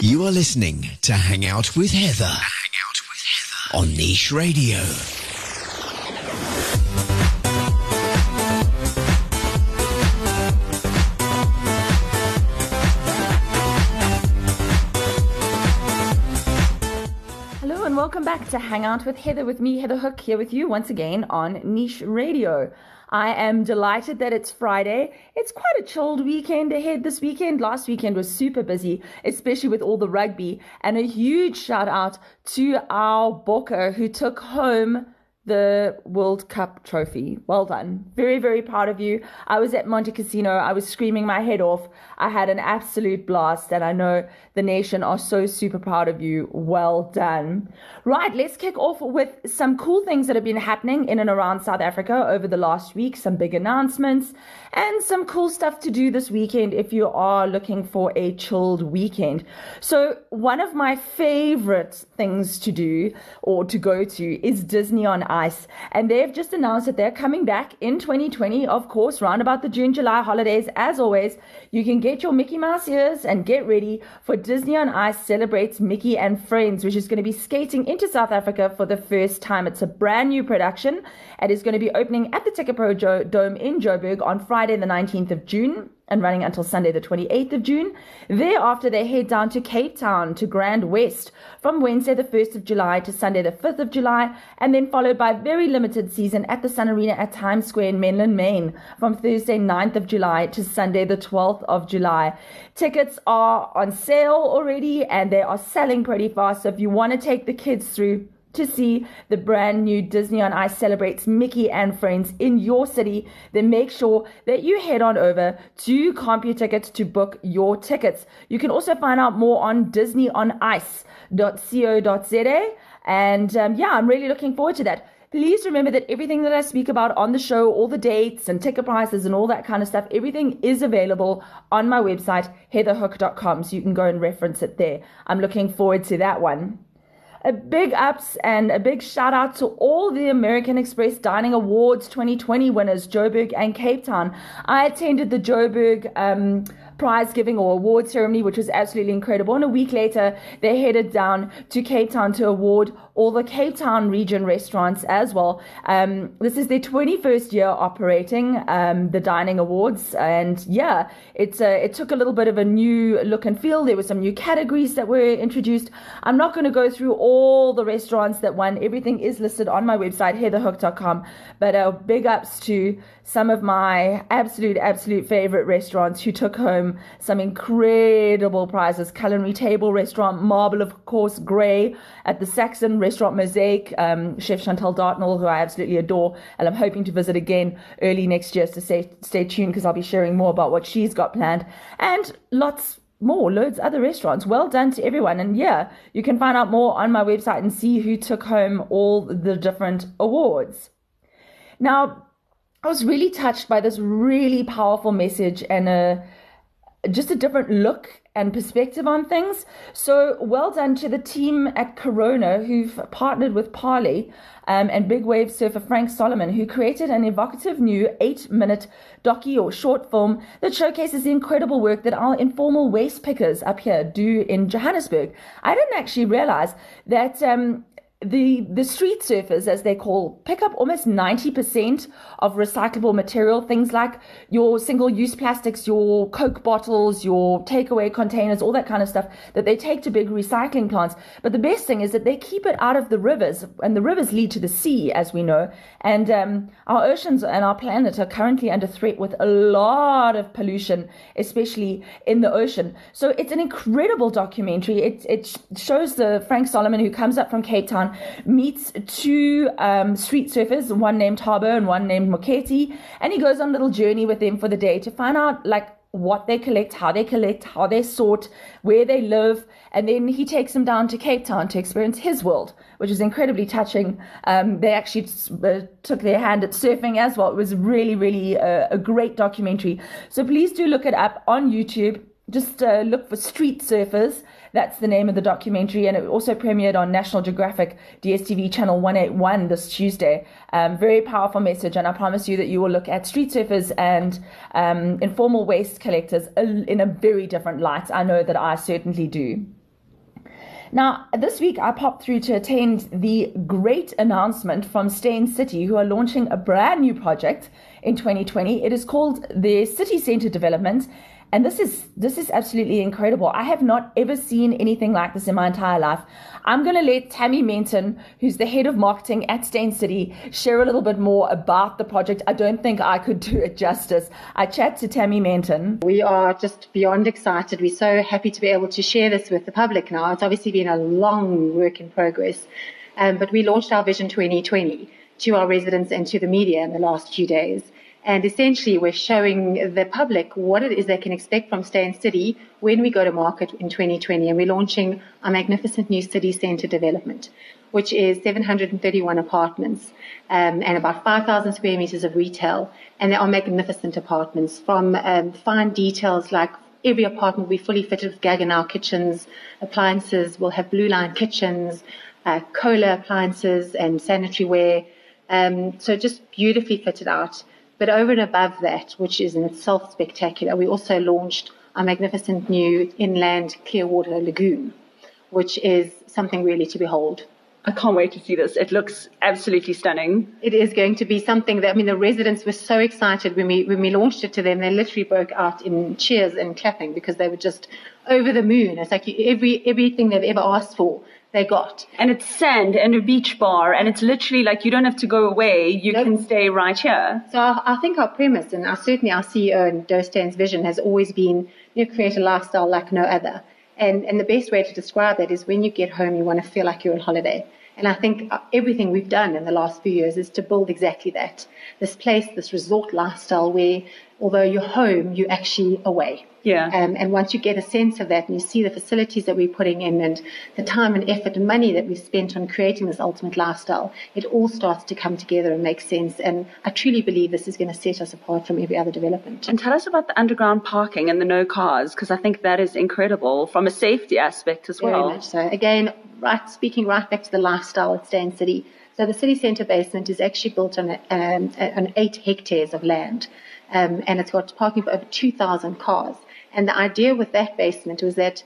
You are listening to Hang Out with Heather. Hang Out with Heather on Niche Radio. Hello and welcome back to Hang Out with Heather with me, Heather Hook, here with you once again on Niche Radio. I am delighted that it's Friday. It's quite a chilled weekend ahead this weekend. Last weekend was super busy, especially with all the rugby. And a huge shout out to our Bokke who took home the World Cup trophy. Well done. Very, very proud of you. I was at Montecasino. I was screaming my head off. I had an absolute blast, and I know the nation are so super proud of you. Well done. Right, let's kick off with some cool things that have been happening in and around South Africa over the last week, some big announcements, and some cool stuff to do this weekend if you are looking for a chilled weekend. So, one of my favorite things to do or to go to is Disney on Ice. And they've just announced that they're coming back in 2020, of course, round about the June July holidays. As always, you can get your Mickey Mouse ears and get ready for Disney on Ice celebrates Mickey and Friends, which is going to be skating into South Africa for the first time. It's a brand new production. It is going to be opening at the Ticket jo- Dome in Joburg on Friday, the 19th of June and running until Sunday, the 28th of June. Thereafter, they head down to Cape Town to Grand West from Wednesday, the 1st of July to Sunday, the 5th of July, and then followed by very limited season at the Sun Arena at Times Square in Menlyn, Maine from Thursday, 9th of July to Sunday, the 12th of July. Tickets are on sale already and they are selling pretty fast. So if you want to take the kids through, to see the brand new Disney on Ice celebrates Mickey and Friends in your city, then make sure that you head on over to CompuTickets to book your tickets. You can also find out more on disneyonice.co.za. And um, yeah, I'm really looking forward to that. Please remember that everything that I speak about on the show, all the dates and ticket prices and all that kind of stuff, everything is available on my website, heatherhook.com. So you can go and reference it there. I'm looking forward to that one a big ups and a big shout out to all the American Express Dining Awards 2020 winners, Joburg and Cape Town. I attended the Joburg um, prize giving or award ceremony, which was absolutely incredible. And a week later, they headed down to Cape Town to award all the Cape Town region restaurants as well. Um, this is their 21st year operating um, the dining awards, and yeah, it's a, it took a little bit of a new look and feel. There were some new categories that were introduced. I'm not going to go through all the restaurants that won. Everything is listed on my website, heatherhook.com. But uh, big ups to some of my absolute, absolute favorite restaurants who took home some incredible prizes. Culinary Table Restaurant, Marble, of course, Grei at the Saxon Restaurant Mosaic, um, Chef Chantel Dartnall, who I absolutely adore, and I'm hoping to visit again early next year. So stay, stay tuned because I'll be sharing more about what she's got planned. And lots more, loads other restaurants. Well done to everyone. And yeah, you can find out more on my website and see who took home all the different awards. Now, I was really touched by this really powerful message and a just a different look and perspective on things. So well done to the team at Corona who've partnered with Parley um, and big wave surfer Frank Solomon, who created an evocative new eight minute docu or short film that showcases the incredible work that our informal waste pickers up here do in Johannesburg. I didn't actually realize that um, the the street surfers, as they call, pick up almost 90% of recyclable material. Things like your single use plastics, your Coke bottles, your takeaway containers, all that kind of stuff that they take to big recycling plants. But the best thing is that they keep it out of the rivers, and the rivers lead to the sea, as we know. And um, our oceans and our planet are currently under threat with a lot of pollution, especially in the ocean. So it's an incredible documentary. It, it shows the Frank Solomon who comes up from Cape Town meets two um, street surfers, one named Harbour and one named Moketi, and he goes on a little journey with them for the day to find out like what they collect, how they collect, how they sort, where they live, and then he takes them down to Cape Town to experience his world, which is incredibly touching. Um, they actually uh, took their hand at surfing as well. It was really, really uh, a great documentary. So please do look it up on YouTube. Just uh, look for Street Surfers that's the name of the documentary, and it also premiered on National Geographic DSTV channel 181 this Tuesday. Um, very powerful message, and I promise you that you will look at street surfers and um, informal waste collectors in a very different light. I know that I certainly do. Now, this week I popped through to attend the great announcement from Steyn City, who are launching a brand new project in 2020. It is called the City Centre Development, and this is this is absolutely incredible. I have not ever seen anything like this in my entire life. I'm going to let Tammy Menton, who's the head of marketing at Steyn City, share a little bit more about the project. I don't think I could do it justice. I chat to Tammy Menton. We are just beyond excited. We're so happy to be able to share this with the public now. It's obviously been a long work in progress, um, but we launched our Vision 2020 to our residents and to the media in the last few days. And essentially, we're showing the public what it is they can expect from Steyn City when we go to market in 2020. And we're launching our magnificent new city centre development, which is 731 apartments um, and about 5,000 square meters of retail. And they are magnificent apartments from um, fine details like every apartment will be fully fitted with Gaggenau kitchens, appliances, will have blue line kitchens, uh, Kohler appliances and sanitary ware. Um, so just beautifully fitted out. But over and above that, which is in itself spectacular, we also launched our magnificent new inland Clearwater Lagoon, which is something really to behold. I can't wait to see this. It looks absolutely stunning. It is going to be something that I mean the residents were so excited when we when we launched it to them. They literally broke out in cheers and clapping because they were just over the moon. It's like every everything they've ever asked for they got. And it's sand and a beach bar, and it's literally like you don't have to go away. You nope. can stay right here. So I, I, think our premise, and our, certainly our CEO and Douw Steyn's vision, has always been you know, create a lifestyle like no other. And and the best way to describe that is when you get home, you want to feel like you're on holiday. And I think uh, everything we've done in the last few years is to build exactly that. This place, this resort lifestyle where although you're home, you're actually away. Yeah. Um, and once you get a sense of that and you see the facilities that we're putting in and the time and effort and money that we've spent on creating this ultimate lifestyle, it all starts to come together and make sense. And I truly believe this is going to set us apart from every other development. And tell us about the underground parking and the no cars, because I think that is incredible from a safety aspect as well. Very much so. Again, right, speaking right back to the lifestyle at Steyn City. So the city centre basement is actually built on, um, on eight hectares of land. Um, and it's got parking for over 2,000 cars. And the idea with that basement was that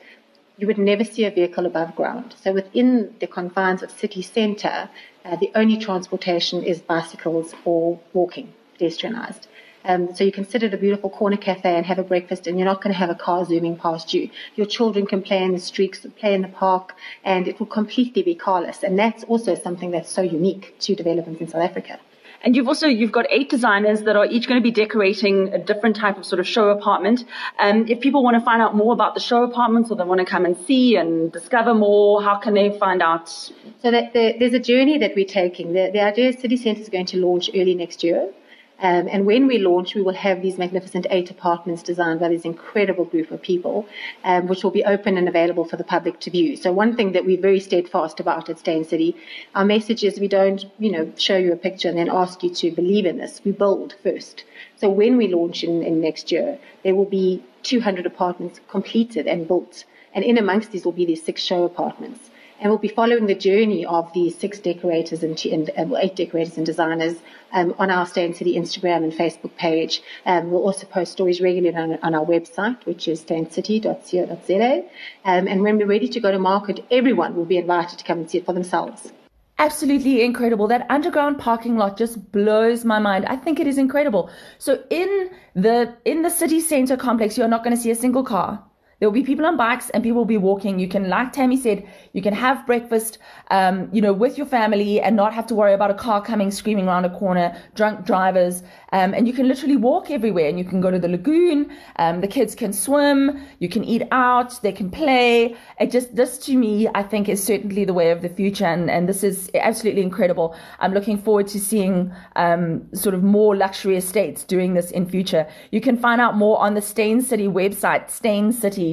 you would never see a vehicle above ground. So within the confines of city centre, uh, the only transportation is bicycles or walking, pedestrianised. Um, so you can sit at a beautiful corner cafe and have a breakfast, and you're not going to have a car zooming past you. Your children can play in the streets, play in the park, and it will completely be carless. And that's also something that's so unique to developments in South Africa. And you've also you've got eight designers that are each going to be decorating a different type of sort of show apartment. Um, if people want to find out more about the show apartments or they want to come and see and discover more, how can they find out? So that the, there's a journey that we're taking. The, the idea is City Centre is going to launch early next year. Um, and when we launch, we will have these magnificent eight apartments designed by this incredible group of people, um, which will be open and available for the public to view. So one thing that we're very steadfast about at Steyn City, our message is we don't, you know, show you a picture and then ask you to believe in this. We build first. So when we launch in, in next year, there will be 200 apartments completed and built. And in amongst these will be these six show apartments and we'll be following the journey of these six decorators and, and uh, eight decorators and designers um, on our Steyn City Instagram and Facebook page. Um, we'll also post stories regularly on, on our website, which is steyncity.co.za. Um, and when we're ready to go to market, everyone will be invited to come and see it for themselves. Absolutely incredible. That underground parking lot just blows my mind. I think it is incredible. So in the in the city center complex, you're not going to see a single car. There will be people on bikes and people will be walking. You can, like Tammy said, you can have breakfast, um, you know, with your family and not have to worry about a car coming screaming around a corner, drunk drivers. Um, and you can literally walk everywhere and you can go to the lagoon. Um, the kids can swim. You can eat out. They can play. It just, this to me, I think is certainly the way of the future. And, and this is absolutely incredible. I'm looking forward to seeing, um, sort of more luxury estates doing this in future. You can find out more on the Steyn City website,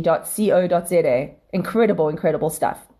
steyncity.co.za. Incredible, incredible stuff.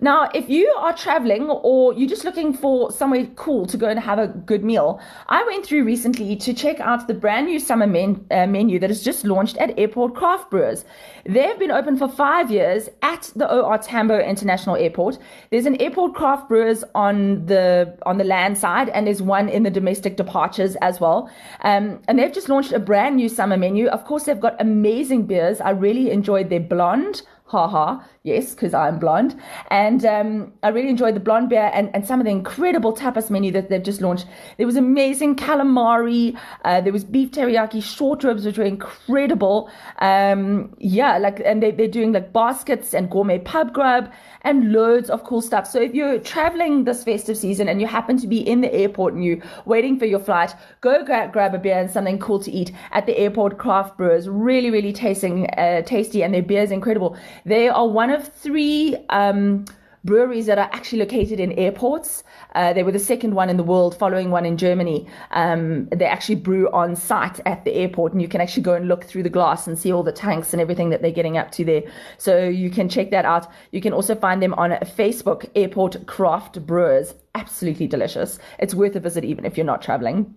Now, if you are traveling or you're just looking for somewhere cool to go and have a good meal, I went through recently to check out the brand new summer men, uh, menu that has just launched at Airport Craft Brewers. They've been open for five years at the OR Tambo International Airport. There's an Airport Craft Brewers on the on the land side, and there's one in the domestic departures as well. Um, and they've just launched a brand new summer menu. Of course, they've got amazing beers. I really enjoyed their blonde Ha ha. Yes, because I'm blonde. And um, I really enjoyed the blonde beer and, and some of the incredible tapas menu that they've just launched. There was amazing calamari. Uh, there was beef teriyaki short ribs, which were incredible. Um, yeah, like, and they, they're doing like baskets and gourmet pub grub and loads of cool stuff. So if you're traveling this festive season and you happen to be in the airport and you're waiting for your flight, go grab, grab a beer and something cool to eat at the airport craft brewers. Really, really tasting, uh, tasty and their beer is incredible. They are one of three um, breweries that are actually located in airports. Uh, they were the second one in the world, following one in Germany. Um, they actually brew on site at the airport, and you can actually go and look through the glass and see all the tanks and everything that they're getting up to there. So you can check that out. You can also find them on Facebook, Airport Craft Brewers. Absolutely delicious. It's worth a visit, even if you're not traveling.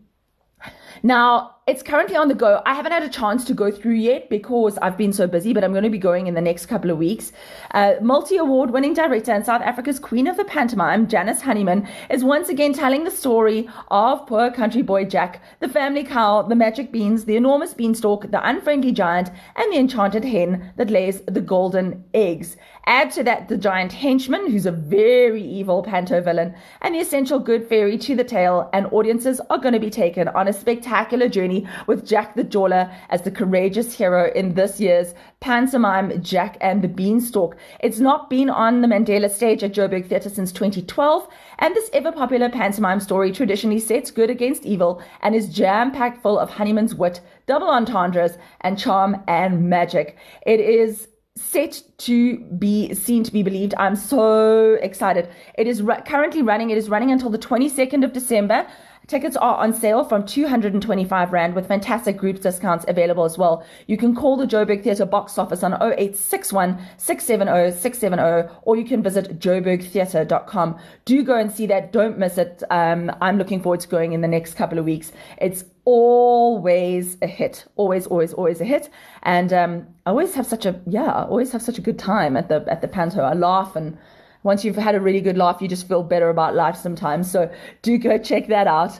Now, it's currently on the go. I haven't had a chance to go through yet because I've been so busy, but I'm going to be going in the next couple of weeks. Uh, Multi award winning director and South Africa's Queen of the Pantomime, Janice Honeyman, is once again telling the story of poor country boy Jack, the family cow, the magic beans, the enormous beanstalk, the unfriendly giant, and the enchanted hen that lays the golden eggs. Add to that the giant henchman, who's a very evil panto villain, and the essential good fairy to the tale, and audiences are going to be taken on a spectacular journey with Jack the Jawler as the courageous hero in this year's pantomime Jack and the Beanstalk. It's not been on the Mandela stage at Joburg Theatre since 2012, and this ever popular pantomime story traditionally sets good against evil and is jam packed full of Honeyman's wit, double entendres, and charm and magic. It is set to be seen to be believed. I'm so excited. It is currently running. It is running until the 22nd of December. Tickets are on sale from 225 Rand with fantastic group discounts available as well. You can call the Joburg Theatre box office on 0861 670 670 or you can visit joburgtheatre.com. Do go and see that. Don't miss it. Um, I'm looking forward to going in the next couple of weeks. It's always a hit. Always, always, always a hit. And um, I always have such a, yeah, I always have such a good time at the, at the panto. I laugh and once you've had a really good laugh, you just feel better about life sometimes. So do go check that out.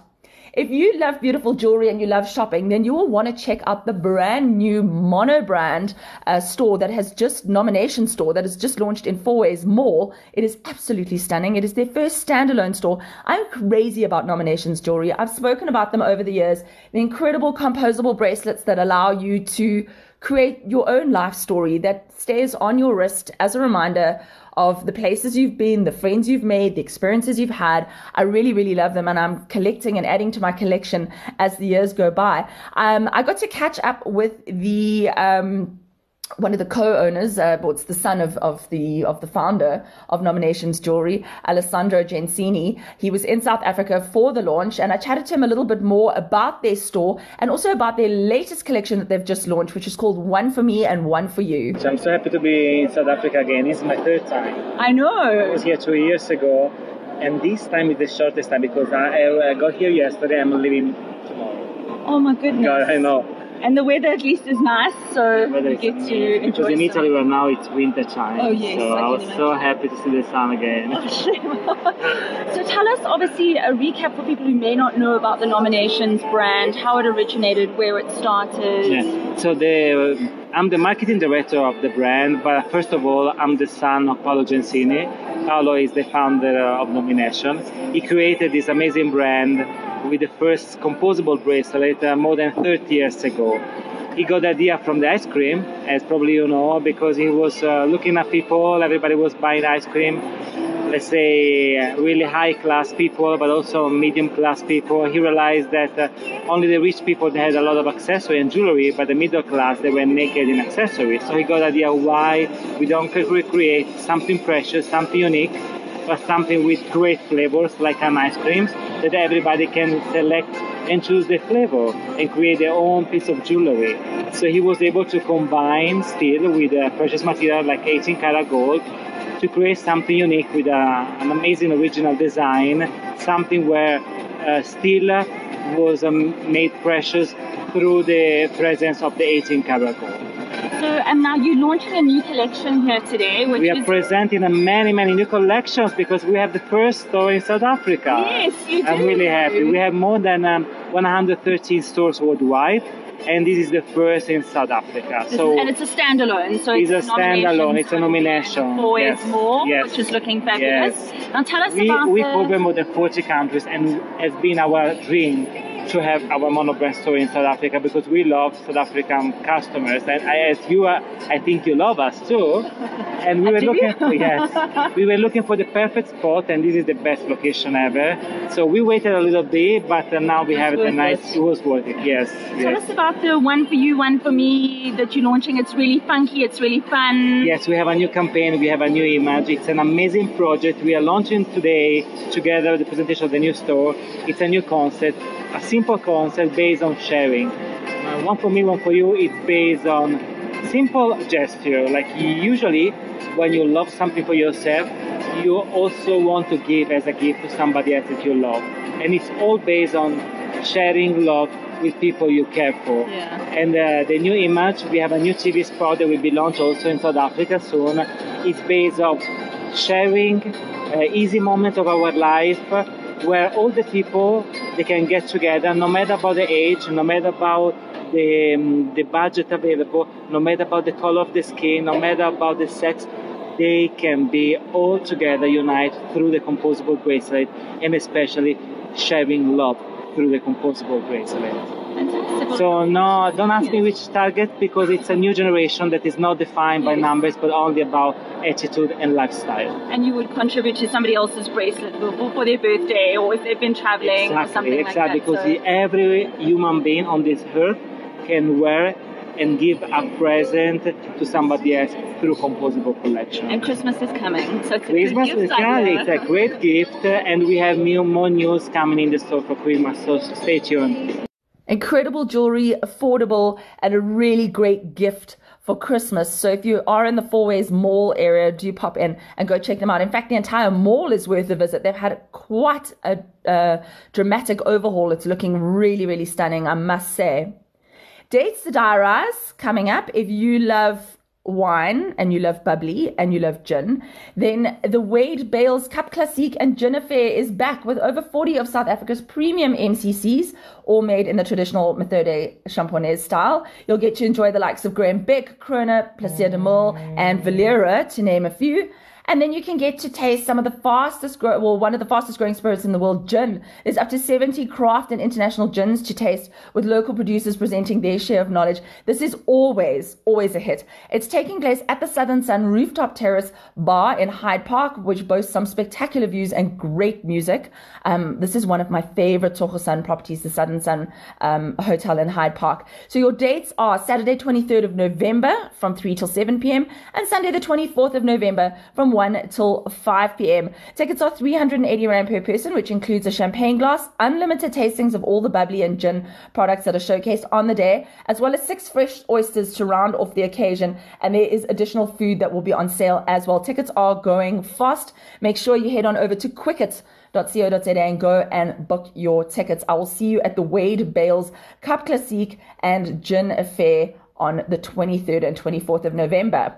If you love beautiful jewelry and you love shopping, then you will want to check out the brand new monobrand uh, store that has just nomination store that has just launched in Fourways Mall. It is absolutely stunning. It is their first standalone store. I'm crazy about nominations jewelry. I've spoken about them over the years. The incredible composable bracelets that allow you to create your own life story that stays on your wrist as a reminder of the places you've been, the friends you've made, the experiences you've had. I really, really love them, and I'm collecting and adding to my collection as the years go by. Um, I got to catch up with the. Um, one of the co-owners, uh, it's the son of, of the of the founder of Nominations Jewelry, Alessandro Gensini. He was in South Africa for the launch, and I chatted to him a little bit more about their store and also about their latest collection that they've just launched, which is called One for Me and One for You. So I'm so happy to be in South Africa again. It's my third time. I know. I was here two years ago, and this time is the shortest time because I, I got here yesterday. I'm leaving tomorrow. Oh my goodness! God, I know. And the weather at least is nice, so we get to enjoy. Because in Italy right now it's winter time. Oh yes. So I, I was imagine. so happy to see the sun again. Oh, so tell us, obviously, a recap for people who may not know about the nominations brand, how it originated, where it started. Yeah. So the I'm the marketing director of the brand, but first of all, I'm the son of Paolo Gensini. Paolo is the founder of Nomination. He created this amazing brand with the first composable bracelet uh, more than 30 years ago. He got the idea from the ice cream, as probably you know, because he was uh, looking at people, everybody was buying ice cream, let's say uh, really high class people, but also medium class people. He realized that uh, only the rich people had a lot of accessory and jewelry, but the middle class they were naked in accessories. So he got the idea why we don't recreate something precious, something unique, but something with great flavors like an ice cream that everybody can select and choose the flavor and create their own piece of jewelry. So he was able to combine steel with a precious material like 18 karat gold to create something unique with a, an amazing original design, something where uh, steel was um, made precious through the presence of the 18 karat gold. So, and now you're launching a new collection here today, which we are is presenting a many, many new collections because we have the first store in South Africa. Yes, you I'm really happy. We have more than um, 113 stores worldwide. And this is the first in South Africa. This so is, and it's a standalone, so it's, it's, a standalone. It's a nomination. Always yes. more, yes. which is looking fabulous. Yes. Now tell us we, about we cover more than 40 countries, and it's been our dream to have our monobrand store in South Africa because we love South African customers, and I, as you are, I think you love us too. And we were looking for yes, we were looking for the perfect spot, and this is the best location ever. So we waited a little bit, but uh, now we have it. worth A nice, it. it was worth it. Yes, Tell yes. us about the one for you, one for me that you're launching. It's really funky, it's really fun. Yes, we have a new campaign, we have a new image. It's an amazing project. We are launching today together the presentation of the new store. It's a new concept, a simple concept based on sharing. Uh, one for me, one for you. It's based on simple gesture. Like usually, when you love something for yourself, you also want to give as a gift to somebody else that you love. And it's all based on sharing love with people you care for. Yeah. And uh, the new image, we have a new TV spot that will be launched also in South Africa soon. It's based on sharing uh, easy moments of our life where all the people they can get together, no matter about the age, no matter about the, um, the budget available, no matter about the color of the skin, no matter about the sex, they can be all together unite through the composable bracelet and especially sharing love through the composable bracelet. So no, don't ask me which target because it's a new generation that is not defined by numbers but only about attitude and lifestyle. and you would contribute to somebody else's bracelet for, their birthday or if they've been traveling or something Exactly, like that. exactly. Because So- every human being on this earth can wear and give a present to somebody else through composable collection. and Christmas is coming, so Christmas is idea. it's a great gift, and we have new, more news coming in the store for Christmas. So stay tuned. Incredible jewelry, affordable, and a really great gift for Christmas. So if you are in the Four Ways Mall area, do pop in and go check them out. In fact, the entire mall is worth a visit. They've had quite a, dramatic overhaul. It's looking really, really stunning, I must say. Dates to diarize coming up. If you love wine and you love bubbly and you love gin, then the Wade Bales Cap Classique and Gin Affair is back with over 40 of South Africa's premium MCCs, all made in the traditional Methode Champenoise style. You'll get to enjoy the likes of Graham Beck, Krone, Plaisir de Merle, and Villiera, to name a few. And then you can get to taste some of the fastest grow, well, one of the fastest growing spirits in the world, gin. There's up to 70 craft and international gins to taste with local producers presenting their share of knowledge. This is always, always a hit. It's taking place at the Southern Sun Rooftop Terrace Bar in Hyde Park, which boasts some spectacular views and great music. Um, this is one of my favorite Tsogo Sun properties, the Southern Sun um, Hotel in Hyde Park. So your dates are Saturday 23rd of November from 3 till 7 p.m. and Sunday the 24th of November from 1 till 5 p.m. Tickets are 380 Rand per person, which includes a champagne glass, unlimited tastings of all the bubbly and gin products that are showcased on the day, as well as six fresh oysters to round off the occasion. And there is additional food that will be on sale as well. Tickets are going fast. Make sure you head on over to quicket.co.za and go and book your tickets. I will see you at the Wade Bales Cap Classique and Gin Affair on the 23rd and 24th of November.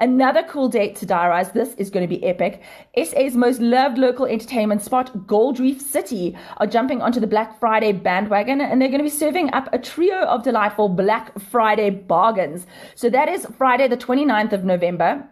Another cool date to diarize. This is going to be epic. SA's most loved local entertainment spot, Gold Reef City, are jumping onto the Black Friday bandwagon and they're going to be serving up a trio of delightful Black Friday bargains. So that is Friday, the 29th of November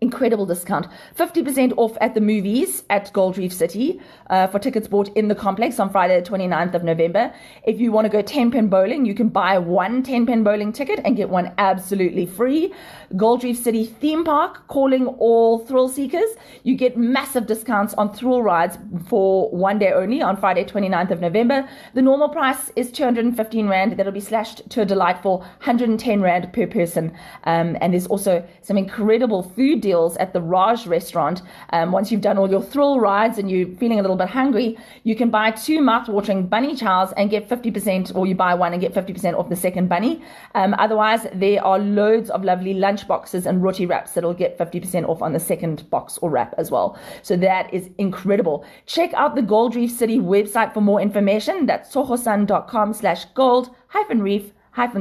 incredible discount. 50% off at the movies at gold reef city uh, for tickets bought in the complex on friday the 29th of november. If you want to go 10 pin bowling you can buy one 10 pin bowling ticket and get one absolutely free. Gold reef city theme park calling all thrill seekers. You get massive discounts on thrill rides for one day only on friday 29th of november. The normal price is 215 rand. That'll be slashed to a delightful 110 rand per person. Um, and there's also some incredible food deals at the Raj restaurant. Um, once you've done all your thrill rides and you're feeling a little bit hungry, you can buy two mouth-watering bunny chows and get 50%, or you buy one and get 50% off the second bunny. Um, otherwise, there are loads of lovely lunch boxes and roti wraps that'll get 50% off on the second box or wrap as well. So that is incredible. Check out the Gold Reef City website for more information. That's tsogosun.com slash gold hyphen reef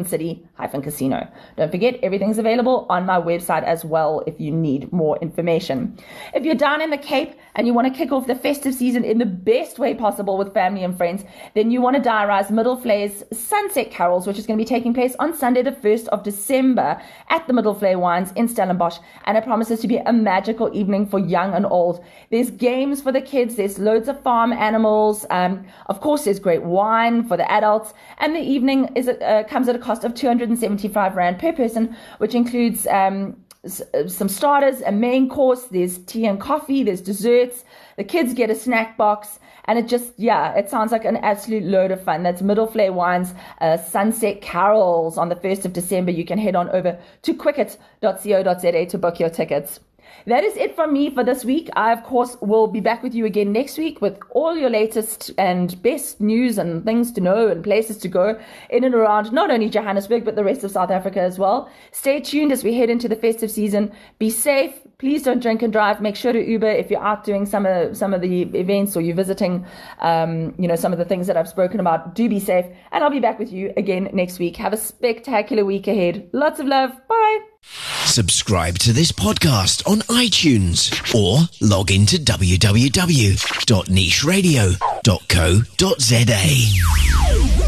city hyphen casino. Don't forget, everything's available on my website as well if you need more information. If you're down in the Cape and you want to kick off the festive season in the best way possible with family and friends, then you want to diarize Middelvlei's Sunset Carols, which is going to be taking place on Sunday, the 1st of December at the Middelvlei Wines in Stellenbosch. And it promises to be a magical evening for young and old. There's games for the kids, there's loads of farm animals. Um, of course, there's great wine for the adults. And the evening is uh, comes at a cost of 275 Rand per person, which includes um, uh, some starters, a main course, there's tea and coffee, there's desserts. The kids get a snack box, and it just, yeah, it sounds like an absolute load of fun. That's Middelvlei Wines uh, Sunset Carols on the 1st of December. You can head on over to quicket.co.za to book your tickets. That is it from me for this week. I, of course, will be back with you again next week with all your latest and best news and things to know and places to go in and around not only Johannesburg, but the rest of South Africa as well. Stay tuned as we head into the festive season. Be safe. Please don't drink and drive. Make sure to Uber if you're out doing some of some of the events or you're visiting, um, you know, some of the things that I've spoken about. Do be safe, and I'll be back with you again next week. Have a spectacular week ahead. Lots of love. Bye. Subscribe to this podcast on iTunes or log into www.nicheradio.co.za.